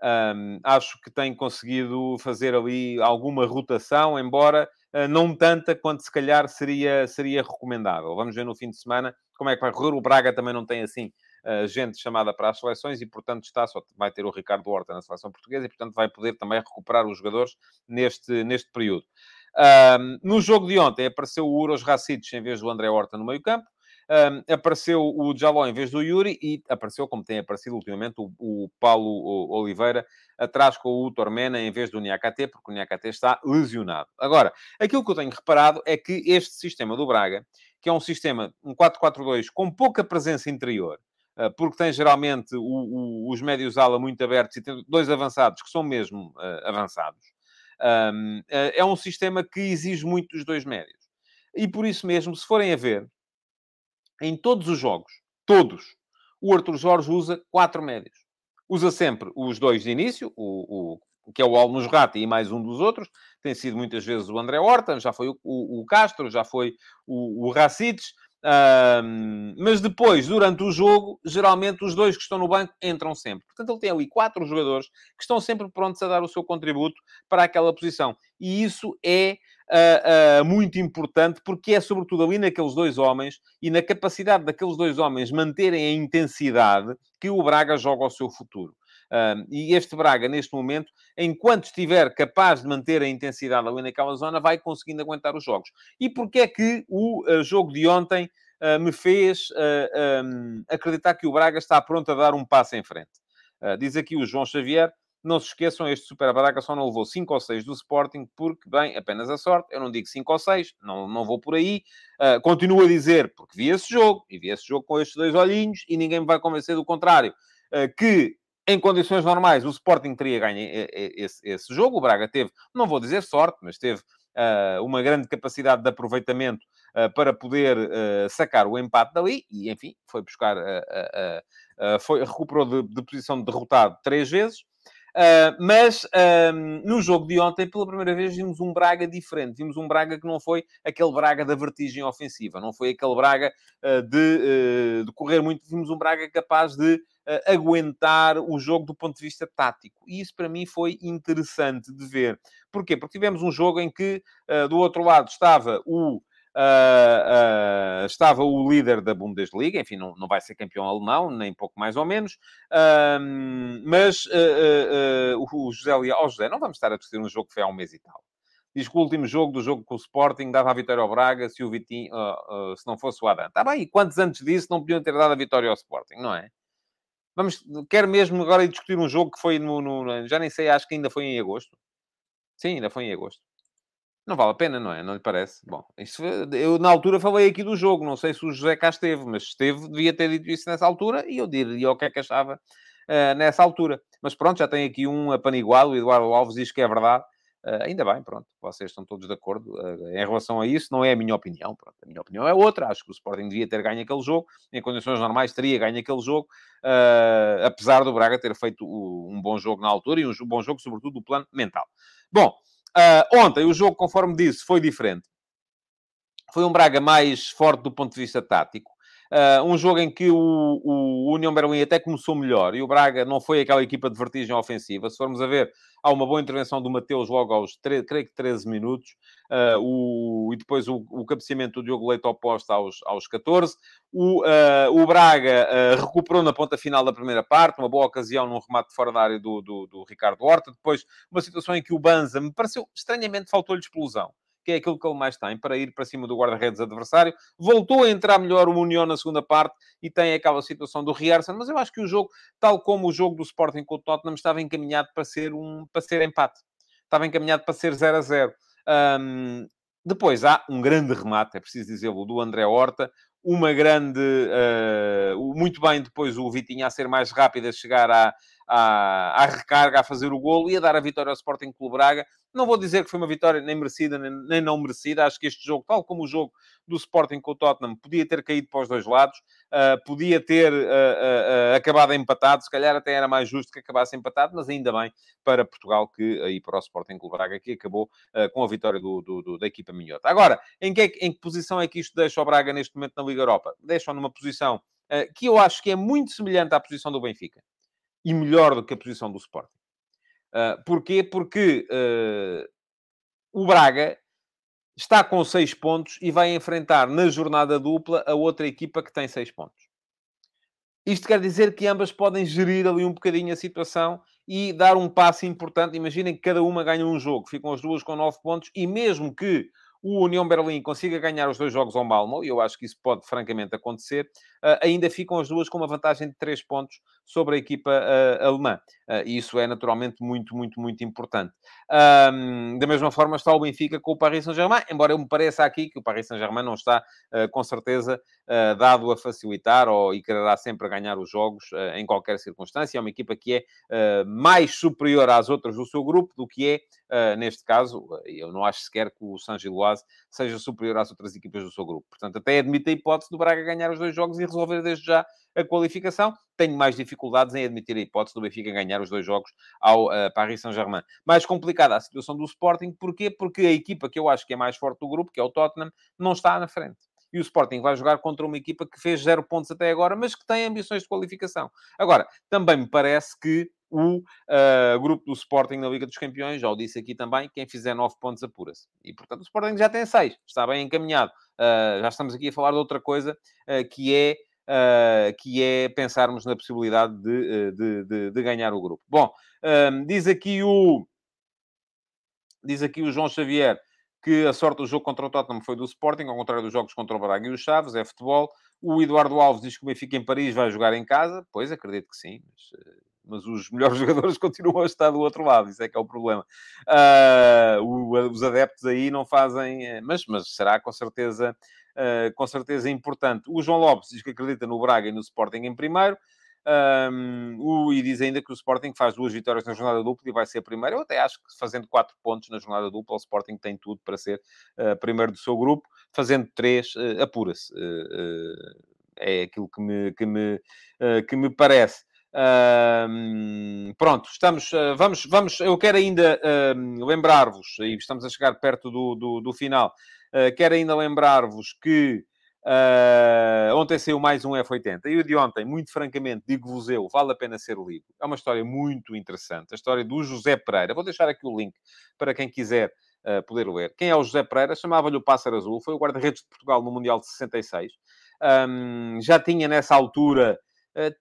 Speaker 2: Um, acho que tem conseguido fazer ali alguma rotação, embora uh, não tanta quanto se calhar seria, seria recomendável. Vamos ver no fim de semana como é que vai correr. O Braga também não tem assim uh, gente chamada para as seleções e, portanto, está só vai ter o Ricardo Horta na seleção portuguesa e, portanto, vai poder também recuperar os jogadores neste, neste período. Um, no jogo de ontem apareceu o Uros Racic em vez do André Horta no meio-campo. Um, apareceu o Jaló em vez do Yuri e apareceu, como tem aparecido ultimamente, o, o Paulo Oliveira atrás com o Tormena em vez do Niakate, porque o Niakate está lesionado. Agora, aquilo que eu tenho reparado é que este sistema do Braga, que é um sistema, um 4-4-2 com pouca presença interior, ah, porque tem geralmente o, o, os médios ala muito abertos e tem dois avançados que são mesmo uh, avançados. Um, uh, ah, é um sistema que exige muito dos dois médios. E por isso mesmo, se forem a ver, em todos os jogos, todos, o Arthur Jorge usa quatro médios. Usa sempre os dois de início, o, o que é o Almos Rata e mais um dos outros. Tem sido muitas vezes o André Horta, já foi o, o, o Castro, já foi o, o. Um, mas depois, durante o jogo, geralmente os dois que estão no banco entram sempre. Portanto, ele tem ali quatro jogadores que estão sempre prontos a dar o seu contributo para aquela posição. E isso é uh, uh, muito importante porque é sobretudo ali naqueles dois homens e na capacidade daqueles dois homens manterem a intensidade que o Braga joga ao seu futuro. E este Braga, neste momento, enquanto estiver capaz de manter a intensidade ali naquela zona, vai conseguindo aguentar os jogos. E porquê é que o uh, jogo de ontem uh, me fez uh, um, acreditar que o Braga está pronto a dar um passo em frente? diz aqui o João Xavier, não se esqueçam, este Super Braga só não levou 5 ou 6 do Sporting, porque, bem, apenas a sorte. Eu não digo 5 ou 6, não, não vou por aí. Uh, continuo a dizer, porque vi esse jogo, e vi esse jogo com estes dois olhinhos, e ninguém me vai convencer do contrário, uh, que em condições normais, o Sporting teria ganho esse, esse jogo. O Braga teve, não vou dizer sorte, mas teve uh, uma grande capacidade de aproveitamento uh, para poder uh, sacar o empate dali. E, enfim, foi buscar... foi, recuperou de, de posição de derrotado três vezes. Mas no jogo de ontem, pela primeira vez, vimos um Braga diferente. Vimos um Braga que não foi aquele Braga da vertigem ofensiva, não foi aquele Braga de, de, correr muito. Vimos um Braga capaz de aguentar o jogo do ponto de vista tático. E isso para mim foi interessante de ver. Porquê? Porque tivemos um jogo em que do outro lado estava o Uh, uh, estava o líder da Bundesliga, enfim, não, não vai ser campeão alemão, nem pouco mais ou menos, uh, mas o José Leal, oh, José, não vamos estar a discutir um jogo que foi há um mês e tal. Diz que o último jogo do jogo com o Sporting dava a vitória ao Braga se o Vitinho, se não fosse o Adam. Está bem, e quantos antes disso não podiam ter dado a vitória ao Sporting, não é? Vamos, quero mesmo agora discutir um jogo que foi no, no, já nem sei, acho que ainda foi em agosto. Sim, ainda foi em agosto. Não vale a pena, não é? Não lhe parece? Bom, isso, eu na altura falei aqui do jogo, não sei se o José cá esteve, mas esteve, devia ter dito isso nessa altura e eu diria o que é que achava uh, nessa altura. Mas pronto, já tem aqui um apaniguado, o Eduardo Alves diz que é verdade. Uh, ainda bem, pronto, vocês estão todos de acordo uh, em relação a isso, não é a minha opinião, pronto, a minha opinião é outra, acho que o Sporting devia ter ganho aquele jogo, em condições normais teria ganho aquele jogo, uh, apesar do Braga ter feito um bom jogo na altura e um bom jogo, sobretudo, do plano mental. Bom, ontem, o jogo, conforme disse, foi diferente. Foi um Braga mais forte do ponto de vista tático. Uh, um jogo em que o, o União Berlim até começou melhor e o Braga não foi aquela equipa de vertigem ofensiva. Se formos a ver, há uma boa intervenção do Mateus logo aos, creio que 13 minutos. Uh, o, e depois o, o cabeceamento do Diogo Leite oposto aos, aos 14. O, uh, o Braga recuperou na ponta final da primeira parte, uma boa ocasião num remate fora da área do, do, do Ricardo Horta. Depois, uma situação em que o Banza me pareceu estranhamente faltou-lhe explosão que é aquilo que ele mais tem, para ir para cima do guarda-redes adversário. Voltou a entrar melhor o União na segunda parte e tem aquela situação do Rierson, mas eu acho que o jogo, tal como o jogo do Sporting com o Tottenham, estava encaminhado para ser, um, para ser empate. Estava encaminhado para ser 0 a 0. Um, depois há um grande remate, é preciso dizê-lo, do André Horta, uma grande. Uh, muito bem depois o Vitinha a ser mais rápido a chegar à, à, à recarga, a fazer o golo e a dar a vitória ao Sporting Clube Braga. Não vou dizer que foi uma vitória nem merecida nem, nem, não merecida. Acho que este jogo, tal como o jogo do Sporting com o Tottenham, podia ter caído para os dois lados, uh, podia ter uh, uh, acabado empatado. Se calhar até era mais justo que acabasse empatado, mas ainda bem para Portugal que aí para o Sporting Clube Braga que acabou com a vitória do, do, do, da equipa minhota. Agora, em que, em que posição é que isto deixa o Braga neste momento na Liga Europa? Deixa-o numa posição que eu acho que é muito semelhante à posição do Benfica e melhor do que a posição do Sporting. Uh, porquê? Porque uh, o Braga está com seis pontos e vai enfrentar na jornada dupla a outra equipa que tem seis pontos. Isto quer dizer que ambas podem gerir ali um bocadinho a situação e dar um passo importante. Imaginem que cada uma ganha um jogo, ficam as duas com nove pontos e mesmo que o União Berlim consiga ganhar os dois jogos ao Malmo, e eu acho que isso pode francamente acontecer, uh, ainda ficam as duas com uma vantagem de três pontos sobre a equipa uh, alemã. Uh, e isso é naturalmente muito, muito, muito importante. Da mesma forma está o Benfica com o Paris Saint-Germain, embora eu me pareça aqui que o Paris Saint-Germain não está, com certeza, dado a facilitar ou, e quererá sempre ganhar os jogos em qualquer circunstância. É uma equipa que é mais superior às outras do seu grupo do que é, neste caso, eu não acho sequer que o Saint-Gilloise seja superior às outras equipas do seu grupo. Portanto, até admite a hipótese do Braga ganhar os dois jogos e resolver desde já a qualificação. Tenho mais dificuldades em admitir a hipótese do Benfica ganhar os dois jogos ao uh, Paris Saint-Germain. Mais complicada a situação do Sporting. Porquê? Porque a equipa que eu acho que é mais forte do grupo, que é o Tottenham, não está na frente e o Sporting vai jogar contra uma equipa que fez zero pontos até agora, mas que tem ambições de qualificação. Agora, também me parece que o uh, grupo do Sporting na Liga dos Campeões, já o disse aqui também, quem fizer 9 pontos apura-se. E, portanto, o Sporting já tem 6, está bem encaminhado. Uh, já estamos aqui a falar de outra coisa, uh, que é Uh, que é pensarmos na possibilidade de, de, de, de ganhar o grupo. Bom, diz aqui o diz aqui o João Xavier que a sorte do jogo contra o Tottenham foi do Sporting, ao contrário dos jogos contra o Braga e o Chaves, é futebol. O Eduardo Alves diz que o Benfica em Paris vai jogar em casa. Pois, acredito que sim, mas mas os melhores *laughs* jogadores continuam a estar do outro lado, isso é que é o problema. Uh, os adeptos aí não fazem, eh, mas, mas será com certeza, uh, com certeza importante. O João Lopes diz que acredita no Braga e no Sporting em primeiro. Um, e diz ainda que o Sporting faz duas vitórias na jornada dupla e vai ser primeiro. Eu até acho que fazendo quatro pontos na jornada dupla, o Sporting tem tudo para ser uh, primeiro do seu grupo. Fazendo três, uh, apura-se. Uh, é aquilo que me, que me, que me parece. Pronto, estamos, vamos, vamos, eu quero ainda lembrar-vos, e estamos a chegar perto do, do, do final, quero ainda lembrar-vos que ontem saiu mais um F80, e o de ontem, muito francamente, digo-vos eu, vale a pena ser lido. É uma história muito interessante, a história do José Pereira. Vou deixar aqui o link para quem quiser poder ler. Quem é o José Pereira? Chamava-lhe o Pássaro Azul, foi o guarda-redes de Portugal no Mundial de 66. Um, já tinha nessa altura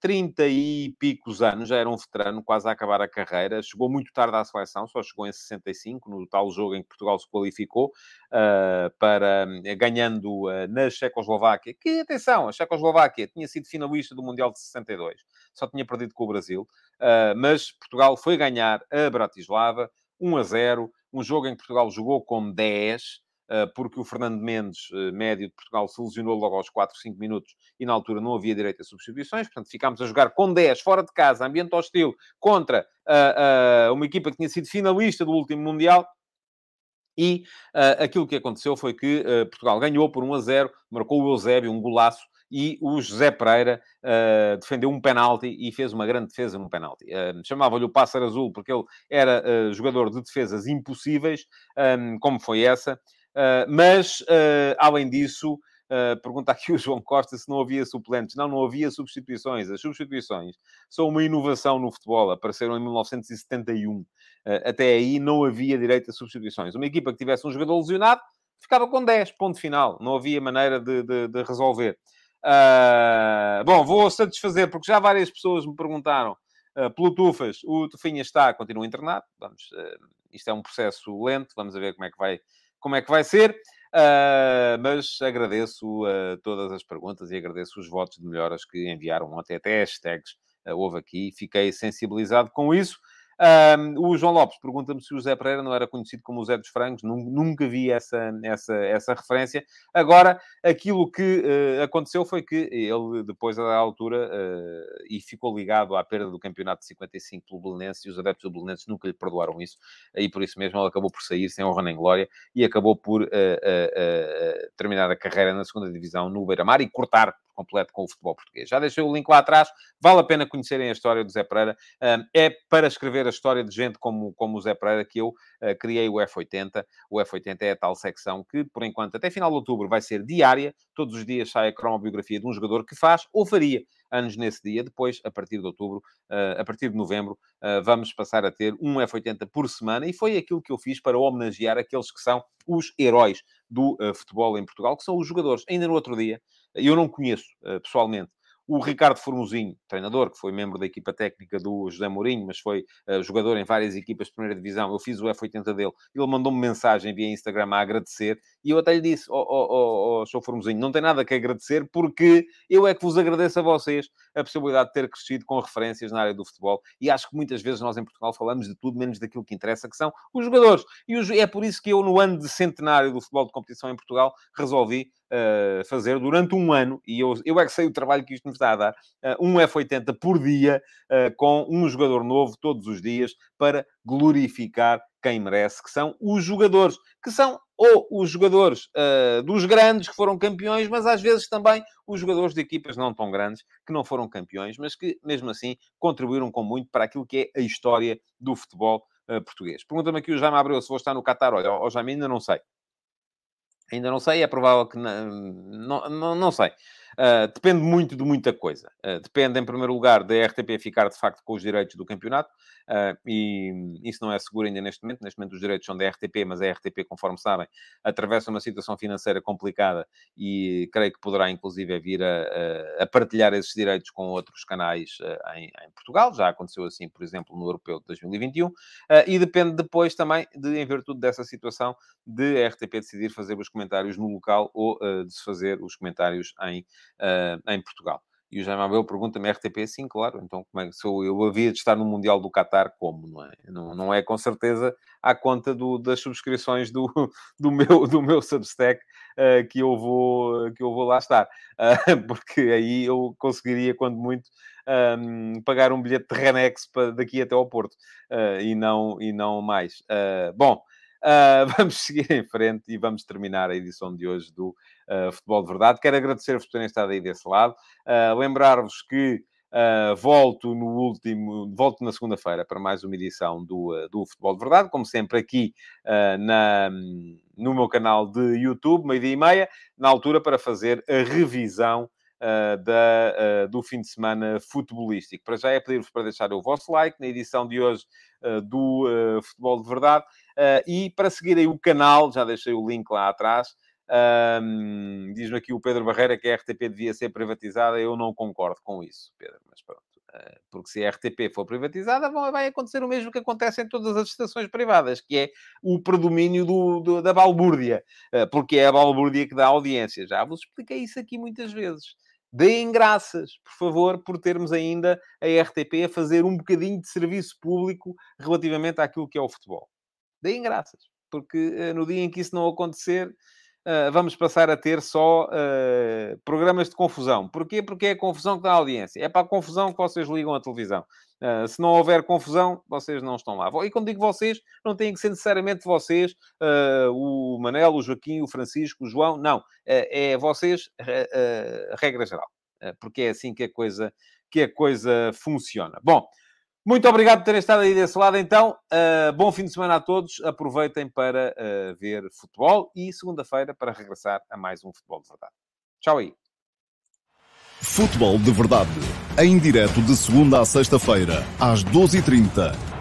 Speaker 2: 30 e picos anos, já era um veterano, quase a acabar a carreira. Chegou muito tarde à seleção, só chegou em 65, no tal jogo em que Portugal se qualificou, uh, para, eh, ganhando uh, na Checoslováquia. Que, atenção, a Checoslováquia tinha sido finalista do Mundial de 62, só tinha perdido com o Brasil, uh, mas Portugal foi ganhar a Bratislava, 1 a 0, um jogo em que Portugal jogou com 10, eh, porque o Fernando Mendes, eh, médio de Portugal, se lesionou logo aos 4, 5 minutos e na altura não havia direito a substituições, portanto ficámos a jogar com 10, fora de casa, ambiente hostil, contra uh, uh, uma equipa que tinha sido finalista do último Mundial. E uh, aquilo que aconteceu foi que Portugal ganhou por 1 a 0, marcou o Eusébio, um golaço, e o José Pereira uh, defendeu um penalti e fez uma grande defesa no penalti. Uh, Chamava-lhe o Pássaro Azul porque ele era uh, jogador de defesas impossíveis, um, como foi essa. Ah, mas, uh, além disso, Uh, pergunta aqui o João Costa se não havia suplentes. Não, não havia substituições. As substituições são uma inovação no futebol. Apareceram em 1971. Uh, até aí não havia direito a substituições. Uma equipa que tivesse um jogador lesionado ficava com 10, ponto final. Não havia maneira de, de, de resolver. Uh, bom, vou satisfazer, porque já várias pessoas me perguntaram uh, pelo Tufas. O Tufinha está, continua internado. Vamos, uh, isto é um processo lento. Vamos ver como é que vai, como é que vai ser. Uh, mas agradeço uh, todas as perguntas e agradeço os votos de melhoras que enviaram ontem, até hashtags uh, houve aqui. Fiquei sensibilizado com isso. Um, o João Lopes pergunta-me se o Zé Pereira não era conhecido como o Zé dos Frangos, nunca vi essa, essa, essa referência. Agora, aquilo que uh, aconteceu foi que ele, depois da altura, uh, e ficou ligado à perda do campeonato de 55 pelo Belenense, e os adeptos do Belenense nunca lhe perdoaram isso, e por isso mesmo ele acabou por sair sem honra nem glória, e acabou por uh, terminar a carreira na segunda divisão no Beira-Mar e cortar completo com o futebol português. Já deixei o link lá atrás, vale a pena conhecerem a história do Zé Pereira. É para escrever a história de gente como, como o Zé Pereira que eu uh, criei o F80. O F80 é a tal secção que, por enquanto, até final de outubro vai ser diária. Todos os dias sai a cromobiografia de um jogador que faz ou faria anos nesse dia. Depois, a partir de outubro, uh, a partir de novembro, uh, vamos passar a ter um F80 por semana. E foi aquilo que eu fiz para homenagear aqueles que são os heróis do futebol em Portugal, que são os jogadores. Ainda no outro dia, eu não conheço pessoalmente o Ricardo Formosinho, treinador, que foi membro da equipa técnica do José Mourinho, mas foi uh, jogador em várias equipas de primeira divisão. Eu fiz o F80 dele. Ele mandou-me mensagem via Instagram a agradecer. E eu até lhe disse, oh, oh, oh, oh, Formosinho, não tem nada que agradecer, porque eu é que vos agradeço a vocês a possibilidade de ter crescido com referências na área do futebol. E acho que muitas vezes nós em Portugal falamos de tudo menos daquilo que interessa, que são os jogadores. E é por isso que eu, no ano de centenário do futebol de competição em Portugal, resolvi uh, fazer durante um ano, e eu, eu é que sei o trabalho que isto nos está a dar, uh, um F80 por dia, uh, com um jogador novo todos os dias, para glorificar quem merece, que são os jogadores, que são ou os jogadores uh, dos grandes que foram campeões, mas às vezes também os jogadores de equipas não tão grandes que não foram campeões, mas que mesmo assim contribuíram com muito para aquilo que é a história do futebol português. Pergunta-me aqui o Jaime Abreu se vou estar no Qatar. Olha, o Jaime ainda não sei. Ainda não sei, é provável que não, não, não, não sei. Uh, depende muito de muita coisa. Uh, depende, em primeiro lugar, da RTP ficar de facto com os direitos do campeonato, uh, e isso não é seguro ainda neste momento. Neste momento, os direitos são da RTP, mas a RTP, conforme sabem, atravessa uma situação financeira complicada e creio que poderá, inclusive, vir a, a partilhar esses direitos com outros canais em, em, Portugal. Já aconteceu assim, por exemplo, no Europeu de 2021, e depende depois também, de, em virtude dessa situação, de a RTP decidir fazer os comentários no local ou de se fazer os comentários em uh, em Portugal. E o Jaime Abel pergunta-me, RTP, sim, claro. Então, como é que sou eu? havia de estar no Mundial do Qatar, como? Não é, não, não é com certeza à conta do, das subscrições do, *laughs* do, meu, do meu Substack uh, que, eu vou, que eu vou lá estar. Uh, *laughs* porque aí eu conseguiria, quando muito, um, pagar um bilhete de Renex para daqui até ao Porto. Uh, e, não, e não mais. bom, *laughs* vamos seguir em frente e vamos terminar a edição de hoje do uh, Futebol de Verdade. Quero agradecer-vos por terem estado aí desse lado. Uh, Lembrar-vos que Uh, volto no último, volto na segunda-feira para mais uma edição do, uh, do Futebol de Verdade, como sempre aqui uh, na, no meu canal de YouTube, meio-dia e meia, na altura para fazer a revisão da, do fim de semana futebolístico. Para já é pedir-vos para deixar o vosso like na edição de hoje do Futebol de Verdade e para seguirem o canal, já deixei o link lá atrás. Um, Diz-me aqui o Pedro Barreira que a RTP devia ser privatizada. Eu não concordo com isso, Pedro, mas pronto. Uh, porque se a RTP for privatizada, vai acontecer o mesmo que acontece em todas as estações privadas, que é o predomínio do, do, da balbúrdia, uh, porque é a balbúrdia que dá audiência. Já vos expliquei isso aqui muitas vezes. Deem graças, por favor, por termos ainda a RTP a fazer um bocadinho de serviço público relativamente àquilo que é o futebol. Deem graças, porque uh, no dia em que isso não acontecer, uh, vamos passar a ter só uh, programas de confusão. Porquê? Porque é a confusão que dá audiência. É para a confusão que vocês ligam a televisão. Uh, se não houver confusão, vocês não estão lá. E quando digo vocês, não têm que ser necessariamente vocês, o Manel, o Joaquim, o Francisco, o João. Não. é vocês, a regra geral. porque é assim que a coisa, que a coisa funciona. Bom, muito obrigado por terem estado aí desse lado, então. Uh, bom fim de semana a todos. Aproveitem para uh, ver futebol e segunda-feira para regressar a mais um Futebol de Verdade. Tchau aí.
Speaker 1: Futebol de Verdade, em direto de segunda a sexta-feira, às 12h30